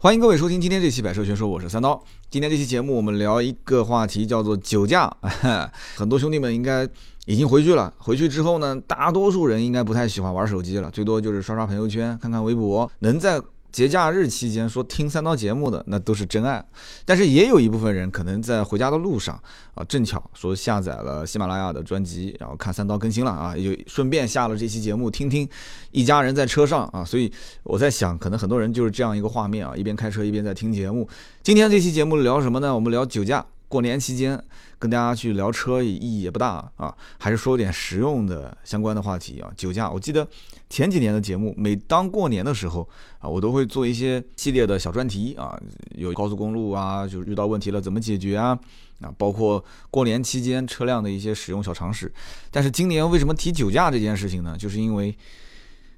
欢迎各位收听今天这期《百车全说》，我是三刀。今天这期节目我们聊一个话题，叫做酒驾。很多兄弟们应该已经回去了，回去之后呢，大多数人应该不太喜欢玩手机了，最多就是刷刷朋友圈、看看微博，能在。节假日期间说听三刀节目的那都是真爱，但是也有一部分人可能在回家的路上啊，正巧说下载了喜马拉雅的专辑，然后看三刀更新了啊，也就顺便下了这期节目听听。一家人在车上啊，所以我在想，可能很多人就是这样一个画面啊，一边开车一边在听节目。今天这期节目聊什么呢？我们聊酒驾。过年期间跟大家去聊车意义也不大啊，还是说点实用的相关的话题啊。酒驾，我记得前几年的节目，每当过年的时候啊，我都会做一些系列的小专题啊，有高速公路啊，就遇到问题了怎么解决啊啊，包括过年期间车辆的一些使用小常识。但是今年为什么提酒驾这件事情呢？就是因为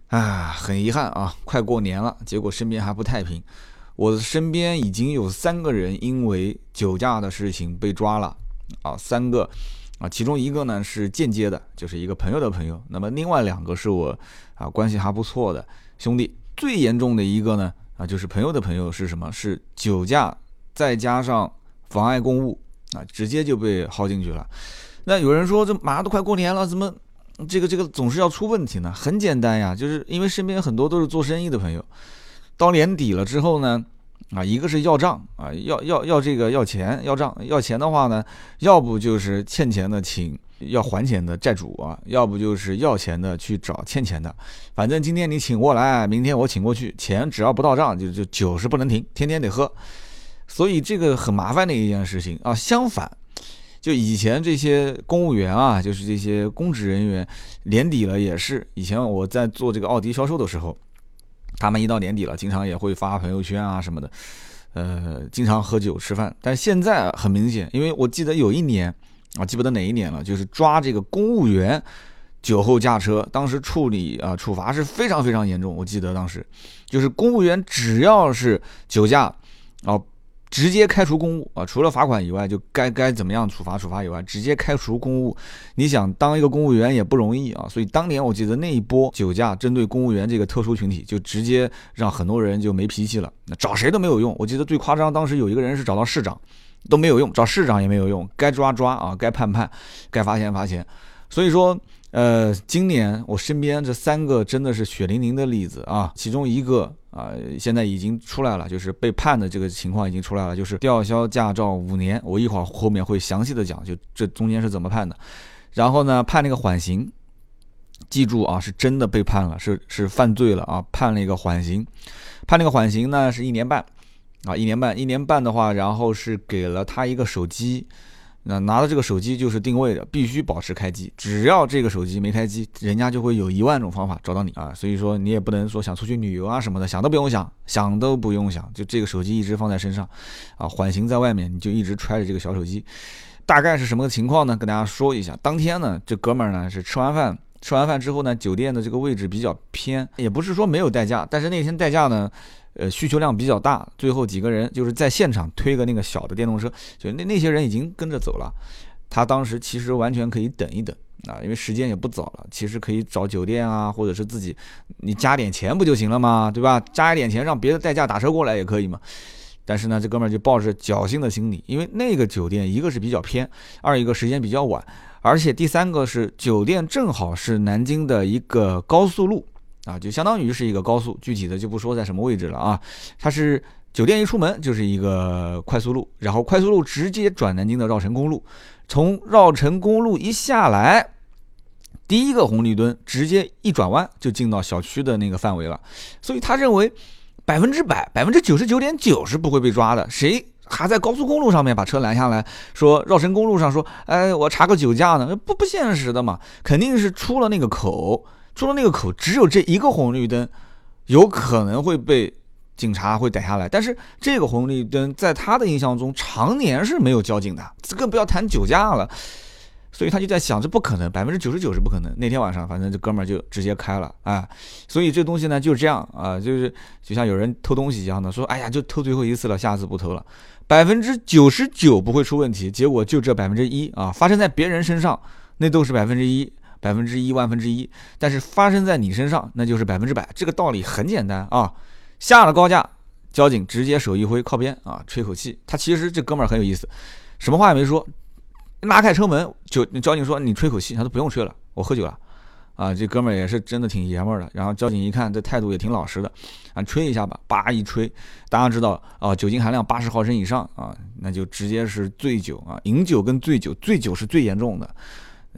啊，很遗憾啊，快过年了，结果身边还不太平。我的身边已经有三个人因为酒驾的事情被抓了，啊，三个，啊，其中一个呢是间接的，就是一个朋友的朋友，那么另外两个是我啊关系还不错的兄弟。最严重的一个呢，啊，就是朋友的朋友是什么？是酒驾再加上妨碍公务，啊，直接就被薅进去了。那有人说，这马上都快过年了，怎么这个这个总是要出问题呢？很简单呀，就是因为身边很多都是做生意的朋友。到年底了之后呢，啊，一个是要账啊，要要要这个要钱要账要钱的话呢，要不就是欠钱的请要还钱的债主啊，要不就是要钱的去找欠钱的，反正今天你请过来，明天我请过去，钱只要不到账，就就酒是不能停，天天得喝，所以这个很麻烦的一件事情啊。相反，就以前这些公务员啊，就是这些公职人员，年底了也是，以前我在做这个奥迪销售的时候。他们一到年底了，经常也会发朋友圈啊什么的，呃，经常喝酒吃饭。但现在很明显，因为我记得有一年啊，记不得哪一年了，就是抓这个公务员酒后驾车，当时处理啊处罚是非常非常严重。我记得当时就是公务员只要是酒驾啊。直接开除公务啊！除了罚款以外，就该该怎么样处罚处罚以外，直接开除公务。你想当一个公务员也不容易啊！所以当年我记得那一波酒驾针对公务员这个特殊群体，就直接让很多人就没脾气了。找谁都没有用。我记得最夸张，当时有一个人是找到市长都没有用，找市长也没有用，该抓抓啊，该判判，该罚钱罚钱。所以说。呃，今年我身边这三个真的是血淋淋的例子啊，其中一个啊，现在已经出来了，就是被判的这个情况已经出来了，就是吊销驾照五年。我一会儿后面会详细的讲，就这中间是怎么判的。然后呢，判那个缓刑，记住啊，是真的被判了，是是犯罪了啊，判了一个缓刑，判那个缓刑呢是一年半啊，一年半，一年半的话，然后是给了他一个手机。那拿的这个手机就是定位的，必须保持开机。只要这个手机没开机，人家就会有一万种方法找到你啊。所以说你也不能说想出去旅游啊什么的，想都不用想，想都不用想，就这个手机一直放在身上，啊，缓行在外面，你就一直揣着这个小手机。大概是什么个情况呢？跟大家说一下。当天呢，这哥们儿呢是吃完饭，吃完饭之后呢，酒店的这个位置比较偏，也不是说没有代驾，但是那天代驾呢。呃，需求量比较大，最后几个人就是在现场推个那个小的电动车，就那那些人已经跟着走了。他当时其实完全可以等一等啊，因为时间也不早了，其实可以找酒店啊，或者是自己你加点钱不就行了吗？对吧？加一点钱让别的代驾打车过来也可以嘛。但是呢，这哥们儿就抱着侥幸的心理，因为那个酒店一个是比较偏，二一个时间比较晚，而且第三个是酒店正好是南京的一个高速路。啊，就相当于是一个高速，具体的就不说在什么位置了啊。它是酒店一出门就是一个快速路，然后快速路直接转南京的绕城公路，从绕城公路一下来，第一个红绿灯直接一转弯就进到小区的那个范围了。所以他认为百分之百、百分之九十九点九是不会被抓的。谁还在高速公路上面把车拦下来说绕城公路上说，哎，我查个酒驾呢？不不现实的嘛，肯定是出了那个口。出了那个口，只有这一个红绿灯，有可能会被警察会逮下来。但是这个红绿灯在他的印象中，常年是没有交警的，更不要谈酒驾了。所以他就在想，这不可能，百分之九十九是不可能。那天晚上，反正这哥们儿就直接开了啊。所以这东西呢，就是这样啊，就是就像有人偷东西一样的，说，哎呀，就偷最后一次了，下次不偷了。百分之九十九不会出问题，结果就这百分之一啊，发生在别人身上，那都是百分之一。百分之一万分之一，但是发生在你身上，那就是百分之百。这个道理很简单啊，下了高架交警直接手一挥靠边啊，吹口气。他其实这哥们儿很有意思，什么话也没说，拉开车门就交警说你吹口气，他说不用吹了，我喝酒了。啊，这哥们儿也是真的挺爷们儿的。然后交警一看，这态度也挺老实的，啊，吹一下吧，叭一吹，大家知道啊，酒精含量八十毫升以上啊，那就直接是醉酒啊。饮酒跟醉酒，醉酒是最严重的，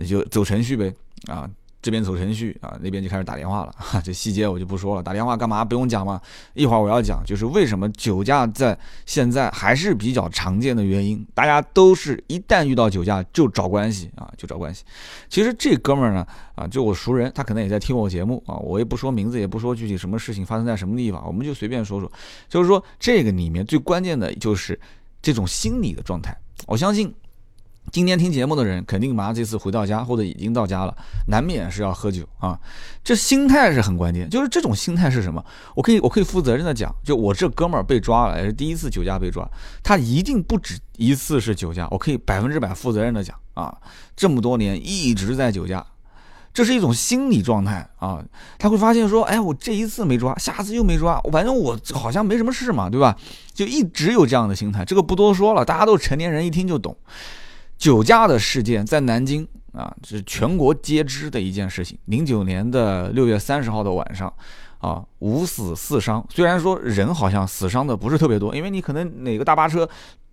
就走程序呗啊。这边走程序啊，那边就开始打电话了。哈，这细节我就不说了。打电话干嘛？不用讲嘛。一会儿我要讲，就是为什么酒驾在现在还是比较常见的原因。大家都是一旦遇到酒驾就找关系啊，就找关系。其实这哥们儿呢，啊，就我熟人，他可能也在听我节目啊。我也不说名字，也不说具体什么事情发生在什么地方，我们就随便说说。就是说这个里面最关键的就是这种心理的状态。我相信。今天听节目的人，肯定马上这次回到家或者已经到家了，难免是要喝酒啊。这心态是很关键，就是这种心态是什么？我可以我可以负责任的讲，就我这哥们儿被抓了，也是第一次酒驾被抓，他一定不止一次是酒驾，我可以百分之百负责任的讲啊，这么多年一直在酒驾，这是一种心理状态啊。他会发现说，哎，我这一次没抓，下次又没抓，反正我好像没什么事嘛，对吧？就一直有这样的心态，这个不多说了，大家都是成年人，一听就懂。酒驾的事件在南京啊，是全国皆知的一件事情。零九年的六月三十号的晚上，啊，五死四伤。虽然说人好像死伤的不是特别多，因为你可能哪个大巴车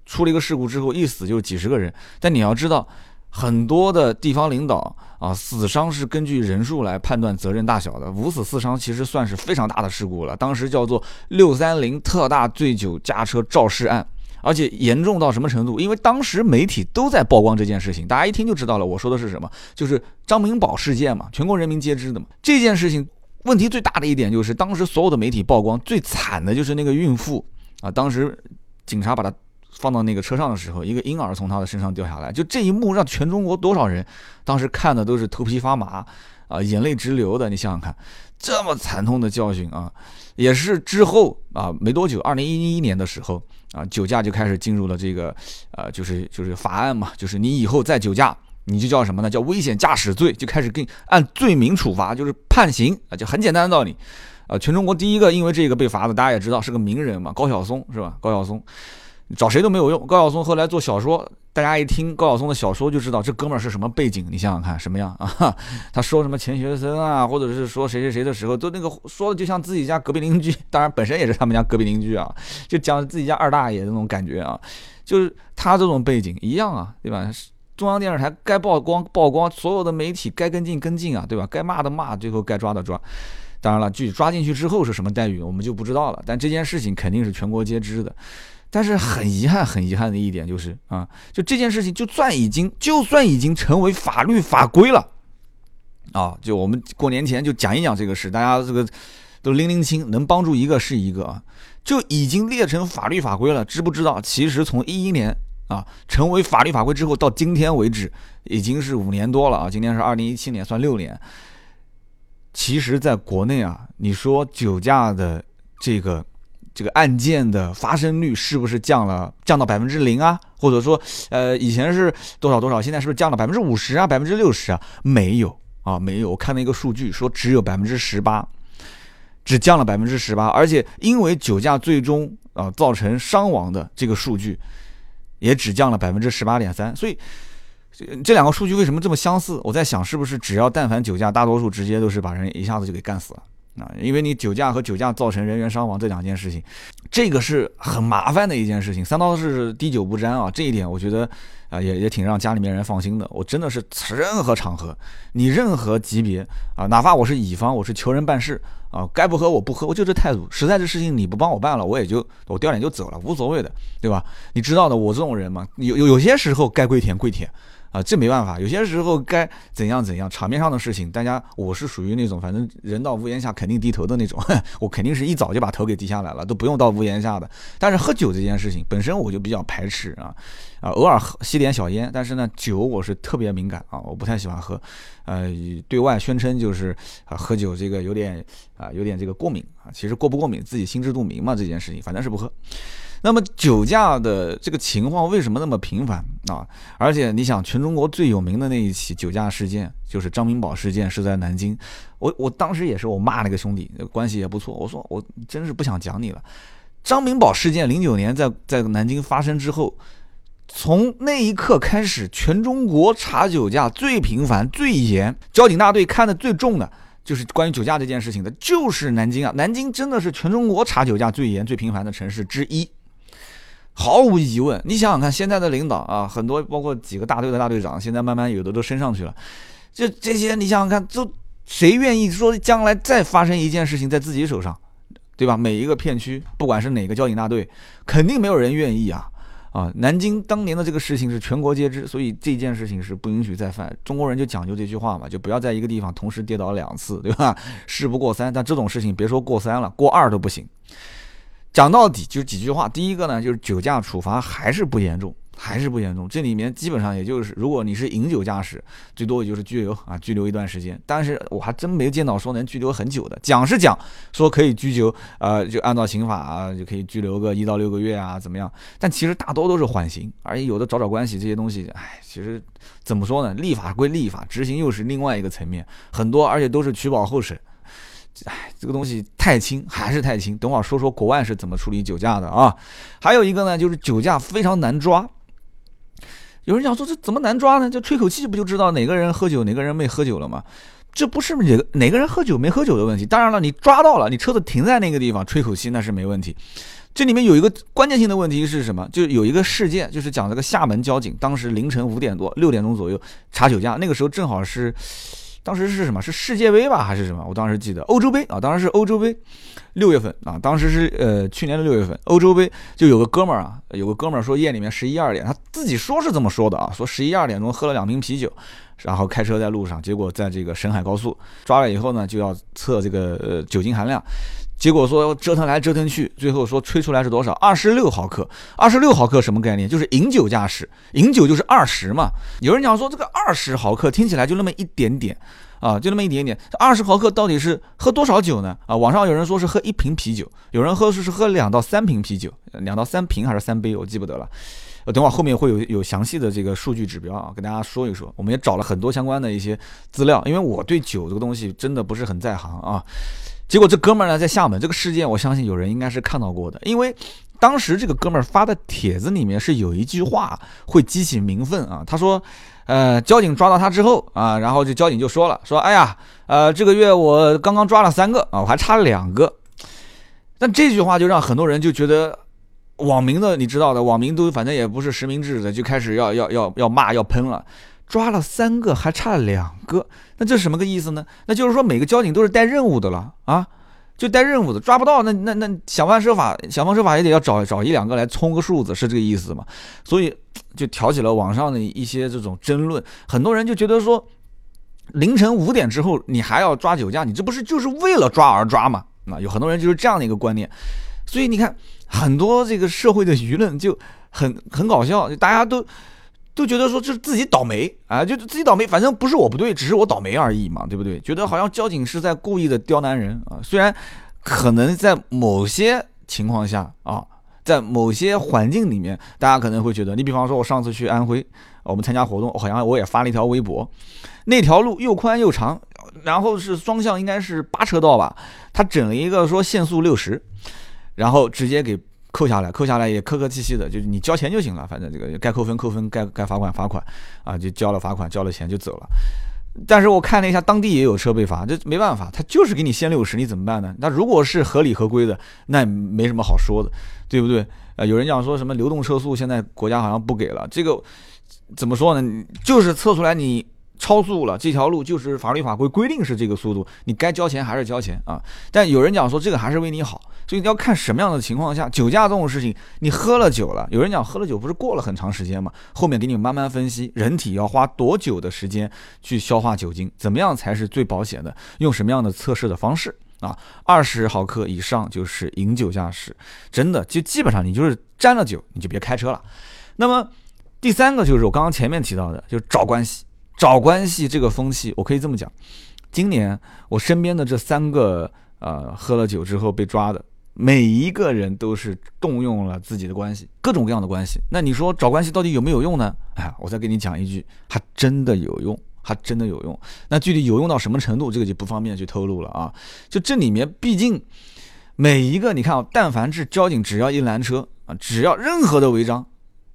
出了一个事故之后，一死就几十个人。但你要知道，很多的地方领导啊，死伤是根据人数来判断责任大小的。五死四伤其实算是非常大的事故了，当时叫做六三零特大醉酒驾车肇事案。而且严重到什么程度？因为当时媒体都在曝光这件事情，大家一听就知道了。我说的是什么？就是张明宝事件嘛，全国人民皆知的嘛。这件事情问题最大的一点就是，当时所有的媒体曝光最惨的就是那个孕妇啊。当时警察把她放到那个车上的时候，一个婴儿从她的身上掉下来，就这一幕让全中国多少人当时看的都是头皮发麻啊，眼泪直流的。你想想看，这么惨痛的教训啊，也是之后啊没多久，二零一一年的时候。啊，酒驾就开始进入了这个，呃，就是就是法案嘛，就是你以后再酒驾，你就叫什么呢？叫危险驾驶罪，就开始给按罪名处罚，就是判刑啊，就很简单的道理。啊，全中国第一个因为这个被罚的，大家也知道是个名人嘛，高晓松是吧？高晓松。找谁都没有用。高晓松后来做小说，大家一听高晓松的小说就知道这哥们儿是什么背景。你想想看，什么样啊？他说什么钱学森啊，或者是说谁谁谁的时候，都那个说的就像自己家隔壁邻居，当然本身也是他们家隔壁邻居啊，就讲自己家二大爷那种感觉啊。就是他这种背景一样啊，对吧？中央电视台该曝光曝光，所有的媒体该跟进跟进啊，对吧？该骂的骂，最后该抓的抓。当然了，具体抓进去之后是什么待遇，我们就不知道了。但这件事情肯定是全国皆知的。但是很遗憾，很遗憾的一点就是啊，就这件事情，就算已经，就算已经成为法律法规了，啊，就我们过年前就讲一讲这个事，大家这个都拎拎清，能帮助一个是一个啊，就已经列成法律法规了。知不知道？其实从一一年啊成为法律法规之后，到今天为止，已经是五年多了啊。今天是二零一七年，算六年。其实，在国内啊，你说酒驾的这个。这个案件的发生率是不是降了，降到百分之零啊？或者说，呃，以前是多少多少，现在是不是降了百分之五十啊，百分之六十啊？没有啊，没有。我看了一个数据，说只有百分之十八，只降了百分之十八。而且因为酒驾最终啊造成伤亡的这个数据，也只降了百分之十八点三。所以这两个数据为什么这么相似？我在想，是不是只要但凡酒驾，大多数直接都是把人一下子就给干死了？啊，因为你酒驾和酒驾造成人员伤亡这两件事情，这个是很麻烦的一件事情。三刀是滴酒不沾啊，这一点我觉得啊也也挺让家里面人放心的。我真的是任何场合，你任何级别啊，哪怕我是乙方，我是求人办事啊，该不喝我不喝，我就这态度。实在这事情你不帮我办了，我也就我掉脸就走了，无所谓的，对吧？你知道的，我这种人嘛，有有有些时候该跪舔跪舔。啊，这没办法，有些时候该怎样怎样，场面上的事情，大家我是属于那种反正人到屋檐下肯定低头的那种，我肯定是一早就把头给低下来了，都不用到屋檐下的。但是喝酒这件事情本身我就比较排斥啊，啊，偶尔吸点小烟，但是呢，酒我是特别敏感啊，我不太喜欢喝，呃，对外宣称就是啊，喝酒这个有点啊，有点这个过敏啊，其实过不过敏自己心知肚明嘛，这件事情反正是不喝。那么酒驾的这个情况为什么那么频繁啊？而且你想，全中国最有名的那一起酒驾事件，就是张明宝事件，是在南京。我我当时也是，我骂那个兄弟，关系也不错。我说我真是不想讲你了。张明宝事件零九年在在南京发生之后，从那一刻开始，全中国查酒驾最频繁、最严，交警大队看的最重的，就是关于酒驾这件事情的，就是南京啊！南京真的是全中国查酒驾最严、最频繁的城市之一，毫无疑问。你想想看，现在的领导啊，很多包括几个大队的大队长，现在慢慢有的都升上去了，这这些你想想看，就谁愿意说将来再发生一件事情在自己手上？对吧？每一个片区，不管是哪个交警大队，肯定没有人愿意啊！啊，南京当年的这个事情是全国皆知，所以这件事情是不允许再犯。中国人就讲究这句话嘛，就不要在一个地方同时跌倒两次，对吧？事不过三，但这种事情别说过三了，过二都不行。讲到底就几句话，第一个呢，就是酒驾处罚还是不严重。还是不严重，这里面基本上也就是，如果你是饮酒驾驶，最多也就是拘留啊，拘留一段时间。但是我还真没见到说能拘留很久的，讲是讲说可以拘留，呃，就按照刑法啊，就可以拘留个一到六个月啊，怎么样？但其实大多都是缓刑，而且有的找找关系这些东西，哎，其实怎么说呢？立法归立法，执行又是另外一个层面，很多而且都是取保候审，哎，这个东西太轻还是太轻。等会儿说说国外是怎么处理酒驾的啊？还有一个呢，就是酒驾非常难抓。有人讲说这怎么难抓呢？就吹口气不就知道哪个人喝酒，哪个人没喝酒了吗？这不是哪个哪个人喝酒没喝酒的问题。当然了，你抓到了，你车子停在那个地方吹口气那是没问题。这里面有一个关键性的问题是什么？就有一个事件，就是讲这个厦门交警当时凌晨五点多六点钟左右查酒驾，那个时候正好是。当时是什么？是世界杯吧，还是什么？我当时记得欧洲杯啊，当时是欧洲杯，六月份啊，当时是呃去年的六月份，欧洲杯就有个哥们儿啊，有个哥们儿说夜里面十一二点，他自己说是这么说的啊，说十一二点钟喝了两瓶啤酒，然后开车在路上，结果在这个沈海高速抓了以后呢，就要测这个呃酒精含量。结果说折腾来折腾去，最后说吹出来是多少？二十六毫克。二十六毫克什么概念？就是饮酒驾驶，饮酒就是二十嘛。有人讲说这个二十毫克听起来就那么一点点啊，就那么一点点。二十毫克到底是喝多少酒呢？啊，网上有人说是喝一瓶啤酒，有人喝是是喝两到三瓶啤酒，两到三瓶还是三杯，我记不得了。等会儿后面会有有详细的这个数据指标啊，跟大家说一说。我们也找了很多相关的一些资料，因为我对酒这个东西真的不是很在行啊。结果这哥们儿呢，在厦门这个事件，我相信有人应该是看到过的，因为当时这个哥们儿发的帖子里面是有一句话会激起民愤啊。他说，呃，交警抓到他之后啊，然后这交警就说了，说，哎呀，呃，这个月我刚刚抓了三个啊，我还差两个。但这句话就让很多人就觉得，网民的你知道的，网民都反正也不是实名制的，就开始要要要要骂要喷了。抓了三个，还差两个，那这是什么个意思呢？那就是说每个交警都是带任务的了啊，就带任务的，抓不到，那那那想方设法，想方设法也得要找找一两个来充个数字，是这个意思吗？所以就挑起了网上的一些这种争论，很多人就觉得说，凌晨五点之后你还要抓酒驾，你这不是就是为了抓而抓吗？啊，有很多人就是这样的一个观念，所以你看很多这个社会的舆论就很很搞笑，大家都。都觉得说这是自己倒霉啊，就自己倒霉，反正不是我不对，只是我倒霉而已嘛，对不对？觉得好像交警是在故意的刁难人啊，虽然可能在某些情况下啊，在某些环境里面，大家可能会觉得，你比方说，我上次去安徽，我们参加活动，好像我也发了一条微博，那条路又宽又长，然后是双向，应该是八车道吧，他整了一个说限速六十，然后直接给。扣下来，扣下来也客客气气的，就是你交钱就行了，反正这个该扣分扣分，该该罚款罚款，啊，就交了罚款，交了钱就走了。但是我看了一下，当地也有车被罚，这没办法，他就是给你限六十，你怎么办呢？那如果是合理合规的，那没什么好说的，对不对？呃，有人讲说什么流动车速，现在国家好像不给了，这个怎么说呢？就是测出来你。超速了，这条路就是法律法规规定是这个速度，你该交钱还是交钱啊？但有人讲说这个还是为你好，所以你要看什么样的情况下，酒驾这种事情，你喝了酒了，有人讲喝了酒不是过了很长时间吗？后面给你慢慢分析，人体要花多久的时间去消化酒精，怎么样才是最保险的？用什么样的测试的方式啊？二十毫克以上就是饮酒驾驶，真的就基本上你就是沾了酒你就别开车了。那么第三个就是我刚刚前面提到的，就是找关系。找关系这个风气，我可以这么讲，今年我身边的这三个呃喝了酒之后被抓的，每一个人都是动用了自己的关系，各种各样的关系。那你说找关系到底有没有用呢？哎，我再给你讲一句，还真的有用，还真的有用。那具体有用到什么程度，这个就不方便去透露了啊。就这里面，毕竟每一个你看啊，但凡是交警，只要一拦车啊，只要任何的违章，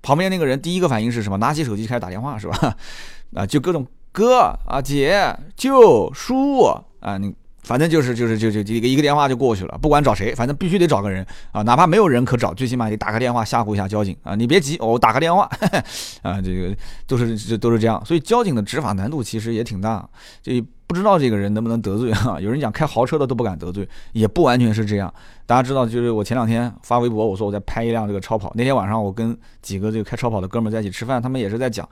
旁边那个人第一个反应是什么？拿起手机开始打电话，是吧？啊，就各种哥啊、姐、舅、叔啊，你。反正就是就是就就一个一个电话就过去了，不管找谁，反正必须得找个人啊，哪怕没有人可找，最起码得打个电话吓唬一下交警啊。你别急，我打个电话啊，这个都是这都是这样。所以交警的执法难度其实也挺大，这不知道这个人能不能得罪啊？有人讲开豪车的都不敢得罪，也不完全是这样。大家知道，就是我前两天发微博，我说我在拍一辆这个超跑。那天晚上我跟几个这个开超跑的哥们在一起吃饭，他们也是在讲，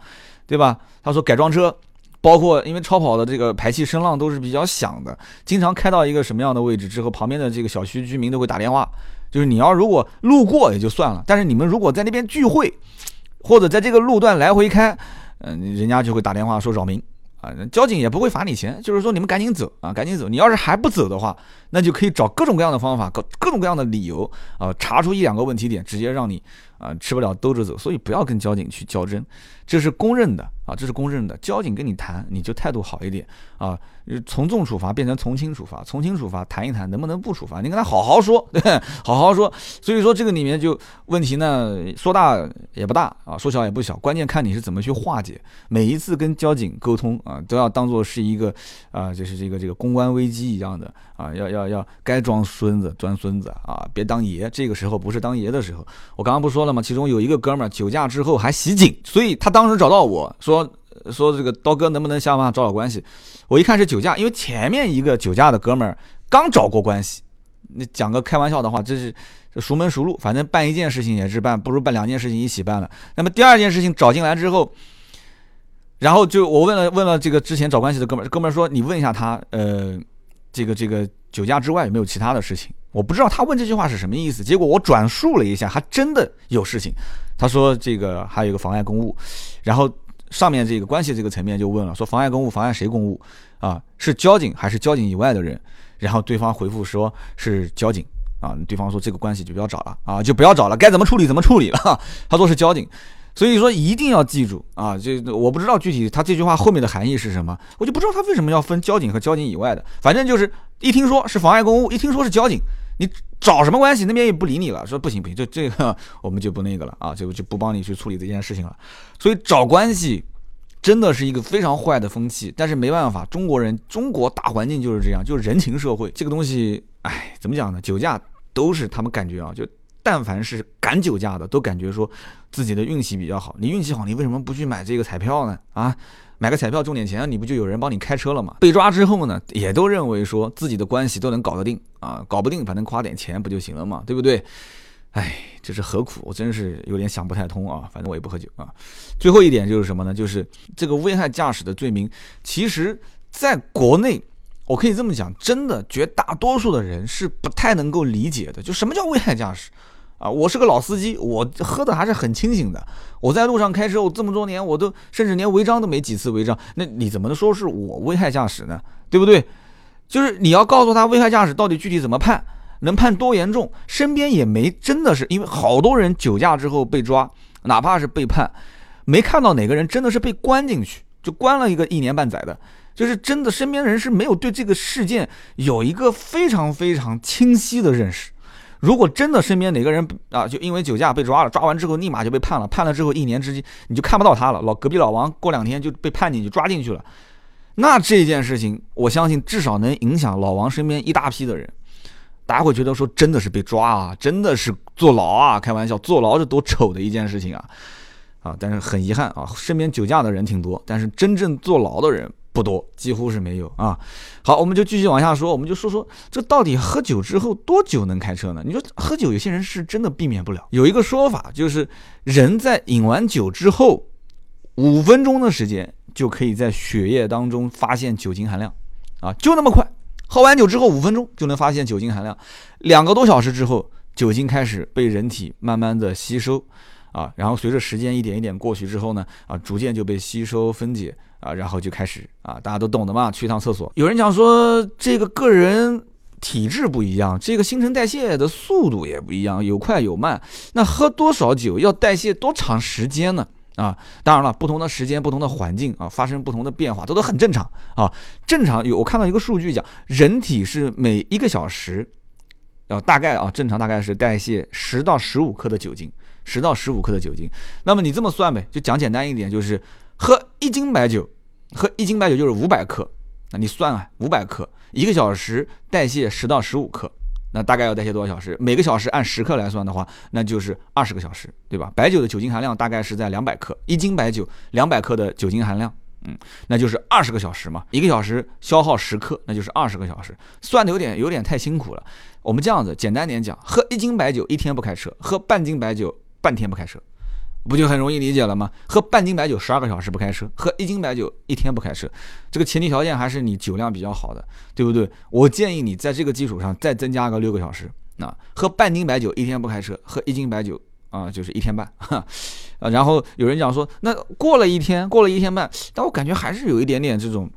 对吧？他说改装车。包括因为超跑的这个排气声浪都是比较响的，经常开到一个什么样的位置之后，旁边的这个小区居民都会打电话，就是你要如果路过也就算了，但是你们如果在那边聚会，或者在这个路段来回开，嗯，人家就会打电话说扰民啊，交警也不会罚你钱，就是说你们赶紧走啊，赶紧走，你要是还不走的话，那就可以找各种各样的方法，各各种各样的理由啊，查出一两个问题点，直接让你啊吃不了兜着走，所以不要跟交警去较真。这是公认的啊，这是公认的。交警跟你谈，你就态度好一点啊，从重处罚变成从轻处罚，从轻处罚谈一谈能不能不处罚，你跟他好好说，对，好好说。所以说这个里面就问题呢，说大也不大啊，说小也不小，关键看你是怎么去化解。每一次跟交警沟通啊，都要当做是一个啊，就是这个这个公关危机一样的啊，要要要该装孙子装孙子啊，别当爷。这个时候不是当爷的时候。我刚刚不说了那么？其中有一个哥们儿酒驾之后还袭警，所以他。当时找到我说说这个刀哥能不能想办法找找关系？我一看是酒驾，因为前面一个酒驾的哥们儿刚找过关系。你讲个开玩笑的话，这是熟门熟路，反正办一件事情也是办，不如办两件事情一起办了。那么第二件事情找进来之后，然后就我问了问了这个之前找关系的哥们儿，哥们儿说你问一下他，呃，这个这个酒驾之外有没有其他的事情？我不知道他问这句话是什么意思。结果我转述了一下，还真的有事情。他说这个还有一个妨碍公务，然后上面这个关系这个层面就问了，说妨碍公务，妨碍谁公务啊？是交警还是交警以外的人？然后对方回复说是交警啊。对方说这个关系就不要找了啊，就不要找了，该怎么处理怎么处理了。他说是交警，所以说一定要记住啊。这我不知道具体他这句话后面的含义是什么，我就不知道他为什么要分交警和交警以外的。反正就是一听说是妨碍公务，一听说是交警。你找什么关系？那边也不理你了，说不行不行，就这个我们就不那个了啊，就就不帮你去处理这件事情了。所以找关系真的是一个非常坏的风气，但是没办法，中国人中国大环境就是这样，就是人情社会这个东西，哎，怎么讲呢？酒驾都是他们感觉啊，就但凡是敢酒驾的，都感觉说自己的运气比较好。你运气好，你为什么不去买这个彩票呢？啊？买个彩票中点钱，你不就有人帮你开车了吗？被抓之后呢，也都认为说自己的关系都能搞得定啊，搞不定反正花点钱不就行了嘛，对不对？哎，这是何苦？我真是有点想不太通啊。反正我也不喝酒啊。最后一点就是什么呢？就是这个危害驾驶的罪名，其实在国内，我可以这么讲，真的绝大多数的人是不太能够理解的。就什么叫危害驾驶？啊，我是个老司机，我喝的还是很清醒的。我在路上开车，我这么多年，我都甚至连违章都没几次违章。那你怎么能说是我危害驾驶呢？对不对？就是你要告诉他危害驾驶到底具体怎么判，能判多严重？身边也没真的是，因为好多人酒驾之后被抓，哪怕是被判，没看到哪个人真的是被关进去，就关了一个一年半载的。就是真的，身边人是没有对这个事件有一个非常非常清晰的认识。如果真的身边哪个人啊，就因为酒驾被抓了，抓完之后立马就被判了，判了之后一年之间你就看不到他了。老隔壁老王过两天就被判进去抓进去了，那这件事情我相信至少能影响老王身边一大批的人，大家会觉得说真的是被抓啊，真的是坐牢啊，开玩笑，坐牢是多丑的一件事情啊啊！但是很遗憾啊，身边酒驾的人挺多，但是真正坐牢的人。不多，几乎是没有啊。好，我们就继续往下说，我们就说说这到底喝酒之后多久能开车呢？你说喝酒，有些人是真的避免不了。有一个说法就是，人在饮完酒之后，五分钟的时间就可以在血液当中发现酒精含量，啊，就那么快。喝完酒之后五分钟就能发现酒精含量，两个多小时之后，酒精开始被人体慢慢的吸收，啊，然后随着时间一点一点过去之后呢，啊，逐渐就被吸收分解。啊，然后就开始啊，大家都懂的嘛，去一趟厕所。有人讲说，这个个人体质不一样，这个新陈代谢的速度也不一样，有快有慢。那喝多少酒要代谢多长时间呢？啊，当然了，不同的时间、不同的环境啊，发生不同的变化，这都很正常啊。正常有我看到一个数据讲，人体是每一个小时，要大概啊，正常大概是代谢十到十五克的酒精，十到十五克的酒精。那么你这么算呗，就讲简单一点，就是喝一斤白酒，喝一斤白酒就是五百克。那你算啊，五百克，一个小时代谢十到十五克，那大概要代谢多少小时？每个小时按十克来算的话，那就是二十个小时，对吧？白酒的酒精含量大概是在两百克，一斤白酒两百克的酒精含量。嗯，那就是二十个小时嘛，一个小时消耗十克，那就是二十个小时，算的有点有点太辛苦了。我们这样子简单点讲，喝一斤白酒一天不开车，喝半斤白酒半天不开车，不就很容易理解了吗？喝半斤白酒十二个小时不开车，喝一斤白酒一天不开车，这个前提条件还是你酒量比较好的，对不对？我建议你在这个基础上再增加个六个小时，那喝半斤白酒一天不开车，喝一斤白酒。啊，就是一天半，啊，然后有人讲说，那过了一天，过了一天半，但我感觉还是有一点点这种，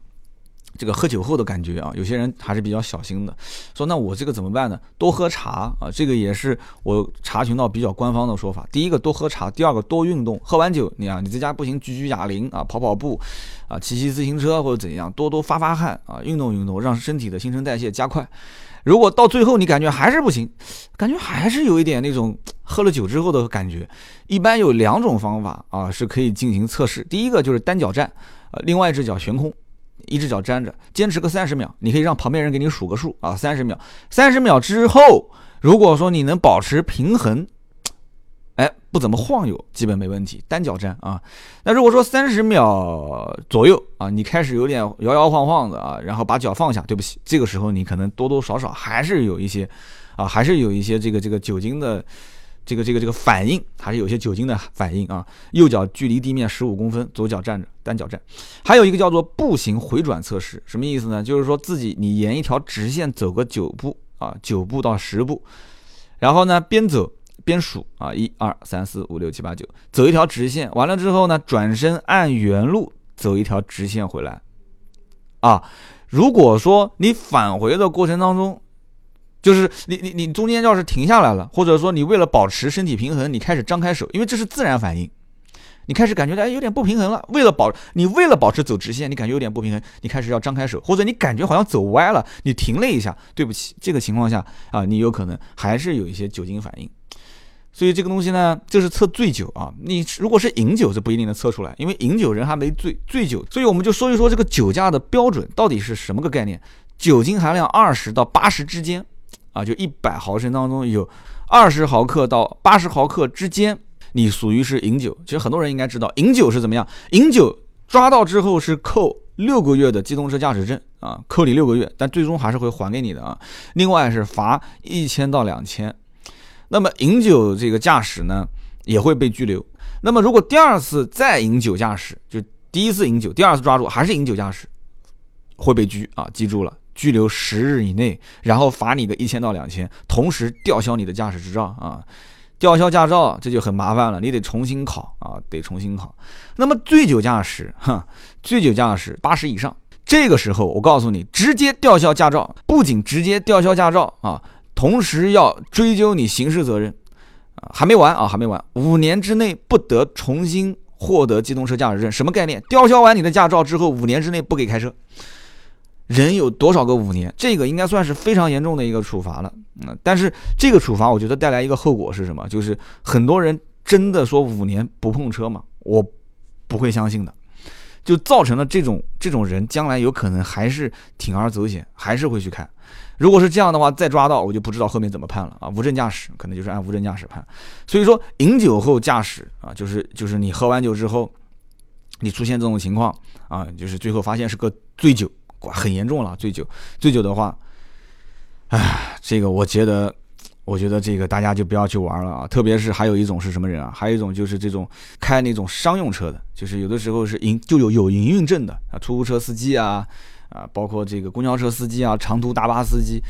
这个喝酒后的感觉啊。有些人还是比较小心的，说那我这个怎么办呢？多喝茶啊，这个也是我查询到比较官方的说法。第一个多喝茶，第二个多运动。喝完酒，你啊，你在家不行，举举哑铃啊，跑跑步啊，骑骑自行车或者怎样，多多发发汗啊，运动运动，让身体的新陈代谢加快。如果到最后你感觉还是不行，感觉还是有一点那种喝了酒之后的感觉，一般有两种方法啊是可以进行测试。第一个就是单脚站，呃，另外一只脚悬空，一只脚粘着，坚持个三十秒，你可以让旁边人给你数个数啊，三十秒，三十秒之后，如果说你能保持平衡。哎，不怎么晃悠，基本没问题。单脚站啊，那如果说三十秒左右啊，你开始有点摇摇晃晃的啊，然后把脚放下，对不起，这个时候你可能多多少少还是有一些啊，还是有一些这个这个酒精的这个这个这个反应，还是有些酒精的反应啊。右脚距离地面十五公分，左脚站着，单脚站。还有一个叫做步行回转测试，什么意思呢？就是说自己你沿一条直线走个九步啊，九步到十步，然后呢边走。边数啊，一二三四五六七八九，走一条直线，完了之后呢，转身按原路走一条直线回来。啊，如果说你返回的过程当中，就是你你你中间要是停下来了，或者说你为了保持身体平衡，你开始张开手，因为这是自然反应，你开始感觉哎有点不平衡了，为了保你为了保持走直线，你感觉有点不平衡，你开始要张开手，或者你感觉好像走歪了，你停了一下，对不起，这个情况下啊，你有可能还是有一些酒精反应。所以这个东西呢，就是测醉酒啊。你如果是饮酒，是不一定能测出来，因为饮酒人还没醉，醉酒。所以我们就说一说这个酒驾的标准到底是什么个概念？酒精含量二十到八十之间，啊，就一百毫升当中有二十毫克到八十毫克之间，你属于是饮酒。其实很多人应该知道，饮酒是怎么样？饮酒抓到之后是扣六个月的机动车驾驶证啊，扣你六个月，但最终还是会还给你的啊。另外是罚一千到两千。那么饮酒这个驾驶呢，也会被拘留。那么如果第二次再饮酒驾驶，就第一次饮酒，第二次抓住还是饮酒驾驶，会被拘啊，记住了，拘留十日以内，然后罚你个一千到两千，同时吊销你的驾驶执照啊，吊销驾照这就很麻烦了，你得重新考啊，得重新考。那么醉酒驾驶，哈，醉酒驾驶八十以上，这个时候我告诉你，直接吊销驾照，不仅直接吊销驾照啊。同时要追究你刑事责任，啊，还没完啊，还没完，五年之内不得重新获得机动车驾驶证，什么概念？吊销完你的驾照之后，五年之内不给开车。人有多少个五年？这个应该算是非常严重的一个处罚了。嗯，但是这个处罚，我觉得带来一个后果是什么？就是很多人真的说五年不碰车吗？我不会相信的。就造成了这种这种人将来有可能还是铤而走险，还是会去开。如果是这样的话，再抓到我就不知道后面怎么判了啊！无证驾驶可能就是按无证驾驶判。所以说，饮酒后驾驶啊，就是就是你喝完酒之后，你出现这种情况啊，就是最后发现是个醉酒，很严重了。醉酒，醉酒的话，唉，这个我觉得，我觉得这个大家就不要去玩了啊！特别是还有一种是什么人啊？还有一种就是这种开那种商用车的，就是有的时候是营就有有营运证的啊，出租车司机啊。啊，包括这个公交车司机啊，长途大巴司机，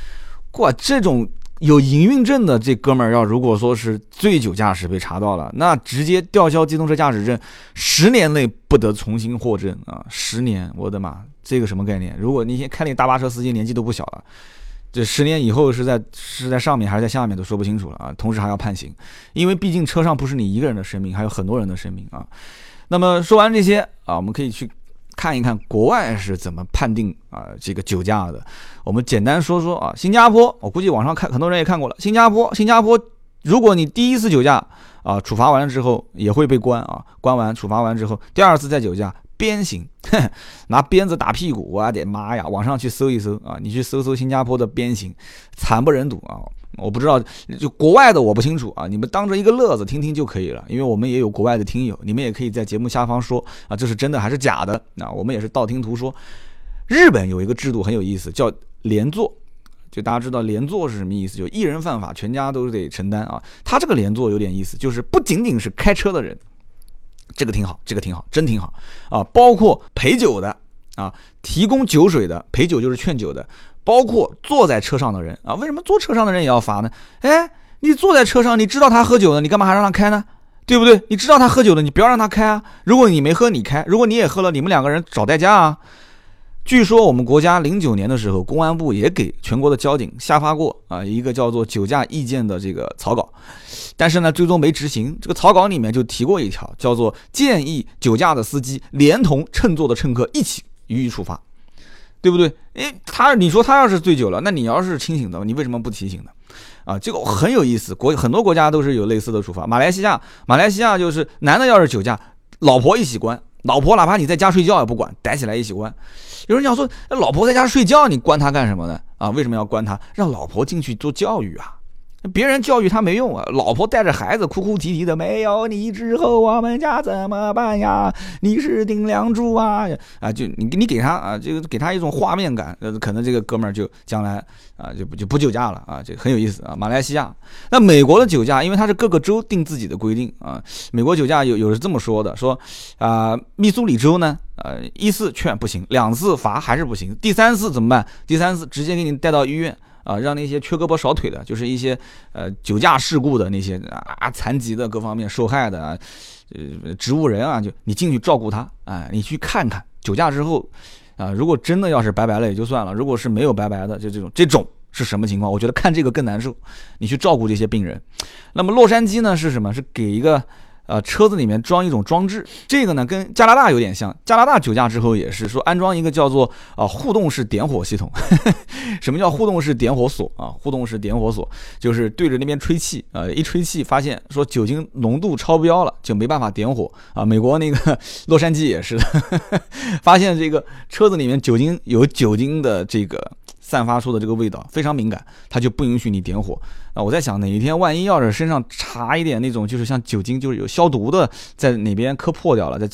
哇，这种有营运证的这哥们儿，要如果说是醉酒驾驶被查到了，那直接吊销机动车驾驶证，十年内不得重新获证啊！十年，我的妈，这个什么概念？如果你先开那大巴车司机年纪都不小了，这十年以后是在是在上面还是在下面都说不清楚了啊！同时还要判刑，因为毕竟车上不是你一个人的生命，还有很多人的生命啊。那么说完这些啊，我们可以去。看一看国外是怎么判定啊这个酒驾的。我们简单说说啊，新加坡，我估计网上看很多人也看过了。新加坡，新加坡，如果你第一次酒驾啊，处罚完了之后也会被关啊，关完处罚完之后，第二次再酒驾，鞭刑，拿鞭子打屁股，我的妈呀！网上去搜一搜啊，你去搜搜新加坡的鞭刑，惨不忍睹啊。我不知道，就国外的我不清楚啊，你们当着一个乐子听听就可以了，因为我们也有国外的听友，你们也可以在节目下方说啊，这是真的还是假的？那我们也是道听途说。日本有一个制度很有意思，叫连坐，就大家知道连坐是什么意思？就一人犯法，全家都得承担啊。他这个连坐有点意思，就是不仅仅是开车的人，这个挺好，这个挺好，真挺好啊，包括陪酒的啊，提供酒水的，陪酒就是劝酒的。包括坐在车上的人啊，为什么坐车上的人也要罚呢？哎，你坐在车上，你知道他喝酒了，你干嘛还让他开呢？对不对？你知道他喝酒了，你不要让他开啊。如果你没喝，你开；如果你也喝了，你们两个人找代驾啊。据说我们国家零九年的时候，公安部也给全国的交警下发过啊一个叫做酒驾意见的这个草稿，但是呢，最终没执行。这个草稿里面就提过一条，叫做建议酒驾的司机连同乘坐的乘客一起予以处罚。对不对？诶，他你说他要是醉酒了，那你要是清醒的，你为什么不提醒呢？啊，这个很有意思。国很多国家都是有类似的处罚。马来西亚，马来西亚就是男的要是酒驾，老婆一起关，老婆哪怕你在家睡觉也不管，逮起来一起关。有人讲说，老婆在家睡觉，你关她干什么呢？啊，为什么要关她？让老婆进去做教育啊。别人教育他没用啊，老婆带着孩子哭哭啼啼的，没有你之后我们家怎么办呀？你是顶梁柱啊！啊，就你你给他啊，这个给他一种画面感，可能这个哥们儿就将来啊就不就不酒驾了啊，这很有意思啊。马来西亚，那美国的酒驾，因为它是各个州定自己的规定啊。美国酒驾有有是这么说的，说啊，密苏里州呢，呃，一次劝不行，两次罚还是不行，第三次怎么办？第三次直接给你带到医院。啊，让那些缺胳膊少腿的，就是一些呃酒驾事故的那些啊残疾的各方面受害的啊，呃植物人啊，就你进去照顾他，哎，你去看看酒驾之后，啊，如果真的要是白白了也就算了，如果是没有白白的，就这种这种是什么情况？我觉得看这个更难受。你去照顾这些病人，那么洛杉矶呢是什么？是给一个。呃，车子里面装一种装置，这个呢跟加拿大有点像。加拿大酒驾之后也是说安装一个叫做啊互动式点火系统。什么叫互动式点火锁啊？互动式点火锁就是对着那边吹气，呃，一吹气发现说酒精浓度超标了，就没办法点火啊。美国那个 洛杉矶也是的，发现这个车子里面酒精有酒精的这个。散发出的这个味道非常敏感，它就不允许你点火啊！我在想哪一天万一要是身上查一点那种就是像酒精，就是有消毒的，在哪边磕破掉了，在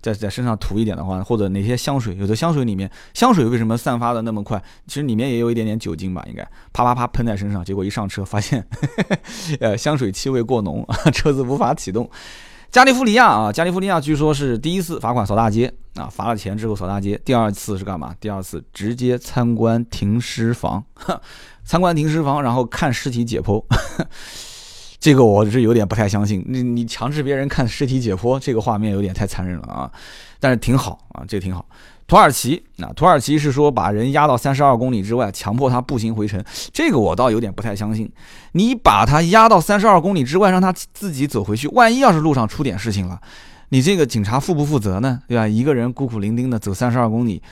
在在身上涂一点的话，或者哪些香水，有的香水里面香水为什么散发的那么快？其实里面也有一点点酒精吧，应该啪啪啪喷在身上，结果一上车发现，呃，香水气味过浓，车子无法启动。加利福尼亚啊，加利福尼亚据说是第一次罚款扫大街啊，罚了钱之后扫大街。第二次是干嘛？第二次直接参观停尸房，参观停尸房，然后看尸体解剖。这个我是有点不太相信，你你强制别人看尸体解剖，这个画面有点太残忍了啊。但是挺好啊，这个挺好。土耳其啊，土耳其是说把人压到三十二公里之外，强迫他步行回城。这个我倒有点不太相信。你把他压到三十二公里之外，让他自己走回去，万一要是路上出点事情了，你这个警察负不负责呢？对吧？一个人孤苦伶仃的走三十二公里，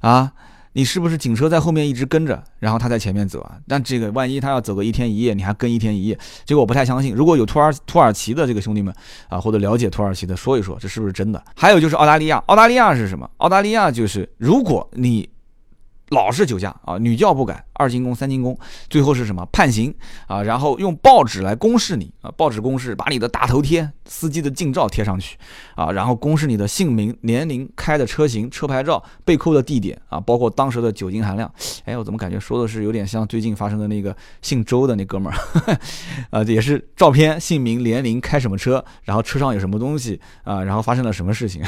啊。你是不是警车在后面一直跟着，然后他在前面走啊？但这个万一他要走个一天一夜，你还跟一天一夜，这个我不太相信。如果有土耳土耳其的这个兄弟们啊，或者了解土耳其的，说一说这是不是真的？还有就是澳大利亚，澳大利亚是什么？澳大利亚就是如果你。老是酒驾啊，屡教不改，二进宫三进宫，最后是什么判刑啊？然后用报纸来公示你啊，报纸公示，把你的大头贴、司机的近照贴上去啊，然后公示你的姓名、年龄、开的车型、车牌照、被扣的地点啊，包括当时的酒精含量。哎，我怎么感觉说的是有点像最近发生的那个姓周的那哥们儿？啊，也是照片、姓名、年龄、开什么车，然后车上有什么东西啊，然后发生了什么事情？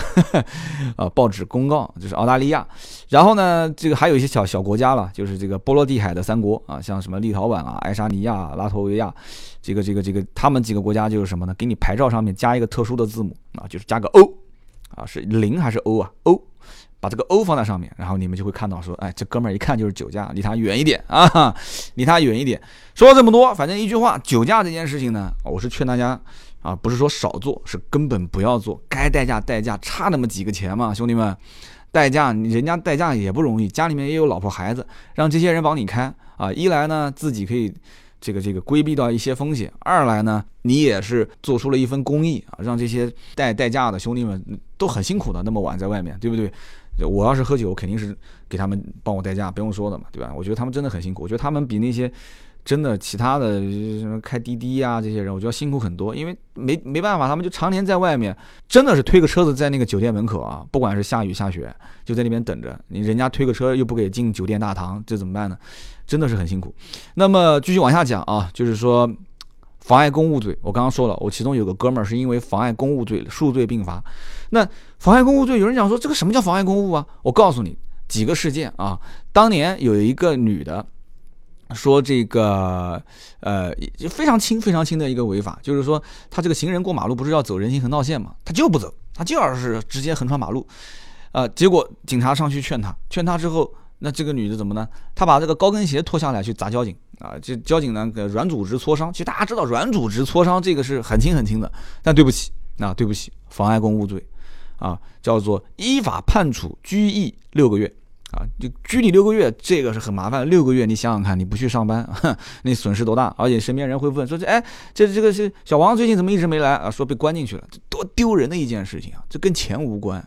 啊，报纸公告就是澳大利亚，然后呢，这个还有一些。小小国家了，就是这个波罗的海的三国啊，像什么立陶宛啊、爱沙尼亚、拉脱维亚，这个这个这个，他们几个国家就是什么呢？给你牌照上面加一个特殊的字母啊，就是加个 O 啊，是零还是 O 啊？O，把这个 O 放在上面，然后你们就会看到说，哎，这哥们儿一看就是酒驾，离他远一点啊，离他远一点。说了这么多，反正一句话，酒驾这件事情呢，我是劝大家啊，不是说少做，是根本不要做，该代驾代驾，差那么几个钱嘛，兄弟们。代驾，人家代驾也不容易，家里面也有老婆孩子，让这些人帮你开啊，一来呢自己可以这个这个规避到一些风险，二来呢你也是做出了一份公益啊，让这些代代驾的兄弟们都很辛苦的，那么晚在外面，对不对？我要是喝酒，肯定是给他们帮我代驾，不用说的嘛，对吧？我觉得他们真的很辛苦，我觉得他们比那些。真的，其他的什么开滴滴呀，这些人我觉得辛苦很多，因为没没办法，他们就常年在外面，真的是推个车子在那个酒店门口啊，不管是下雨下雪，就在那边等着。你人家推个车又不给进酒店大堂，这怎么办呢？真的是很辛苦。那么继续往下讲啊，就是说妨碍公务罪，我刚刚说了，我其中有个哥们儿是因为妨碍公务罪数罪并罚。那妨碍公务罪，有人讲说这个什么叫妨碍公务啊？我告诉你几个事件啊，当年有一个女的。说这个，呃，非常轻、非常轻的一个违法，就是说，他这个行人过马路不是要走人行横道线嘛，他就不走，他就要是直接横穿马路，啊，结果警察上去劝他，劝他之后，那这个女的怎么呢？她把这个高跟鞋脱下来去砸交警，啊，这交警呢给，软组织挫伤，其实大家知道软组织挫伤这个是很轻很轻的，但对不起，那对不起，妨碍公务罪，啊，叫做依法判处拘役六个月。啊，就拘你六个月，这个是很麻烦。六个月，你想想看，你不去上班，你损失多大？而且身边人会问说：“这哎，这这个是小王最近怎么一直没来啊？”说被关进去了，这多丢人的一件事情啊！这跟钱无关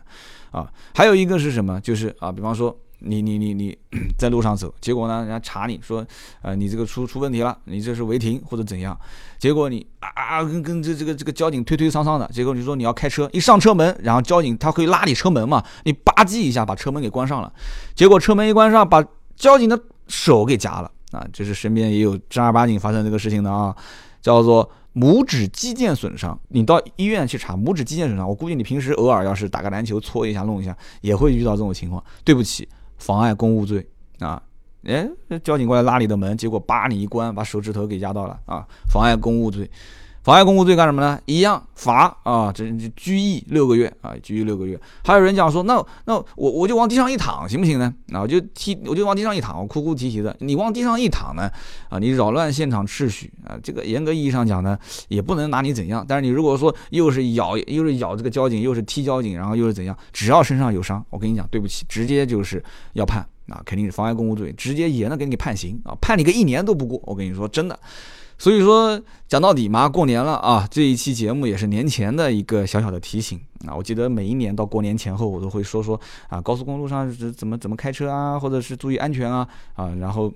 啊。还有一个是什么？就是啊，比方说。你你你你 在路上走，结果呢，人家查你说，呃，你这个出出问题了，你这是违停或者怎样？结果你啊啊，跟跟这这个这个交警推推搡搡的，结果你说你要开车，一上车门，然后交警他会拉你车门嘛，你吧唧一下把车门给关上了，结果车门一关上，把交警的手给夹了啊！这是身边也有正儿八经发生这个事情的啊，叫做拇指肌腱损伤。你到医院去查拇指肌腱损伤，我估计你平时偶尔要是打个篮球搓一下弄一下，也会遇到这种情况。对不起。妨碍公务罪啊！哎，交警过来拉你的门，结果叭你一关，把手指头给压到了啊！妨碍公务罪，妨碍公务罪干什么呢？一样罚啊，这拘役六个月啊，拘役六个月。还有人讲说，那那我我就往地上一躺行不行呢？啊，我就踢，我就往地上一躺，我哭哭啼啼的。你往地上一躺呢，啊，你扰乱现场秩序啊，这个严格意义上讲呢，也不能拿你怎样。但是你如果说又是咬又是咬这个交警，又是踢交警，然后又是怎样，只要身上有伤，我跟你讲，对不起，直接就是要判。啊肯定是妨碍公务罪，直接严的给你判刑啊，判你个一年都不过。我跟你说真的，所以说讲到底嘛，过年了啊，这一期节目也是年前的一个小小的提醒啊。我记得每一年到过年前后，我都会说说啊，高速公路上是怎么怎么开车啊，或者是注意安全啊啊，然后。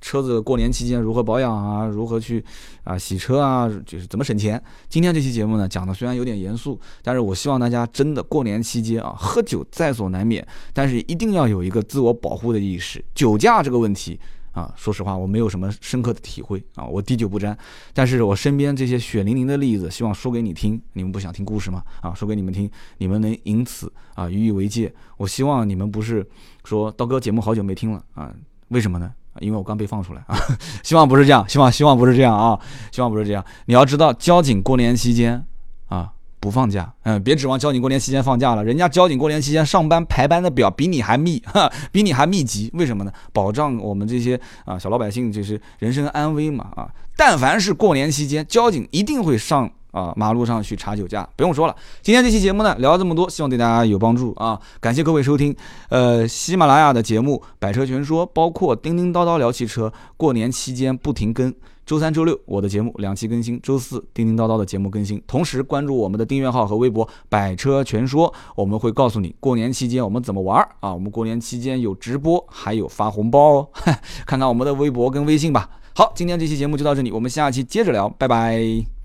车子过年期间如何保养啊？如何去啊洗车啊？就是怎么省钱？今天这期节目呢，讲的虽然有点严肃，但是我希望大家真的过年期间啊，喝酒在所难免，但是一定要有一个自我保护的意识。酒驾这个问题啊，说实话我没有什么深刻的体会啊，我滴酒不沾。但是我身边这些血淋淋的例子，希望说给你听。你们不想听故事吗？啊，说给你们听，你们能因此啊予以为戒。我希望你们不是说刀哥节目好久没听了啊？为什么呢？因为我刚被放出来啊，希望不是这样，希望希望不是这样啊，希望不是这样。你要知道，交警过年期间啊不放假，嗯，别指望交警过年期间放假了，人家交警过年期间上班排班的表比你还密，哈，比你还密集。为什么呢？保障我们这些啊小老百姓就是人身安危嘛啊。但凡是过年期间，交警一定会上。啊，马路上去查酒驾，不用说了。今天这期节目呢，聊了这么多，希望对大家有帮助啊！感谢各位收听，呃，喜马拉雅的节目《百车全说》，包括叮叮叨叨聊汽车，过年期间不停更，周三、周六我的节目两期更新，周四叮叮叨叨的节目更新。同时关注我们的订阅号和微博《百车全说》，我们会告诉你过年期间我们怎么玩啊！我们过年期间有直播，还有发红包哦，看看我们的微博跟微信吧。好，今天这期节目就到这里，我们下期接着聊，拜拜。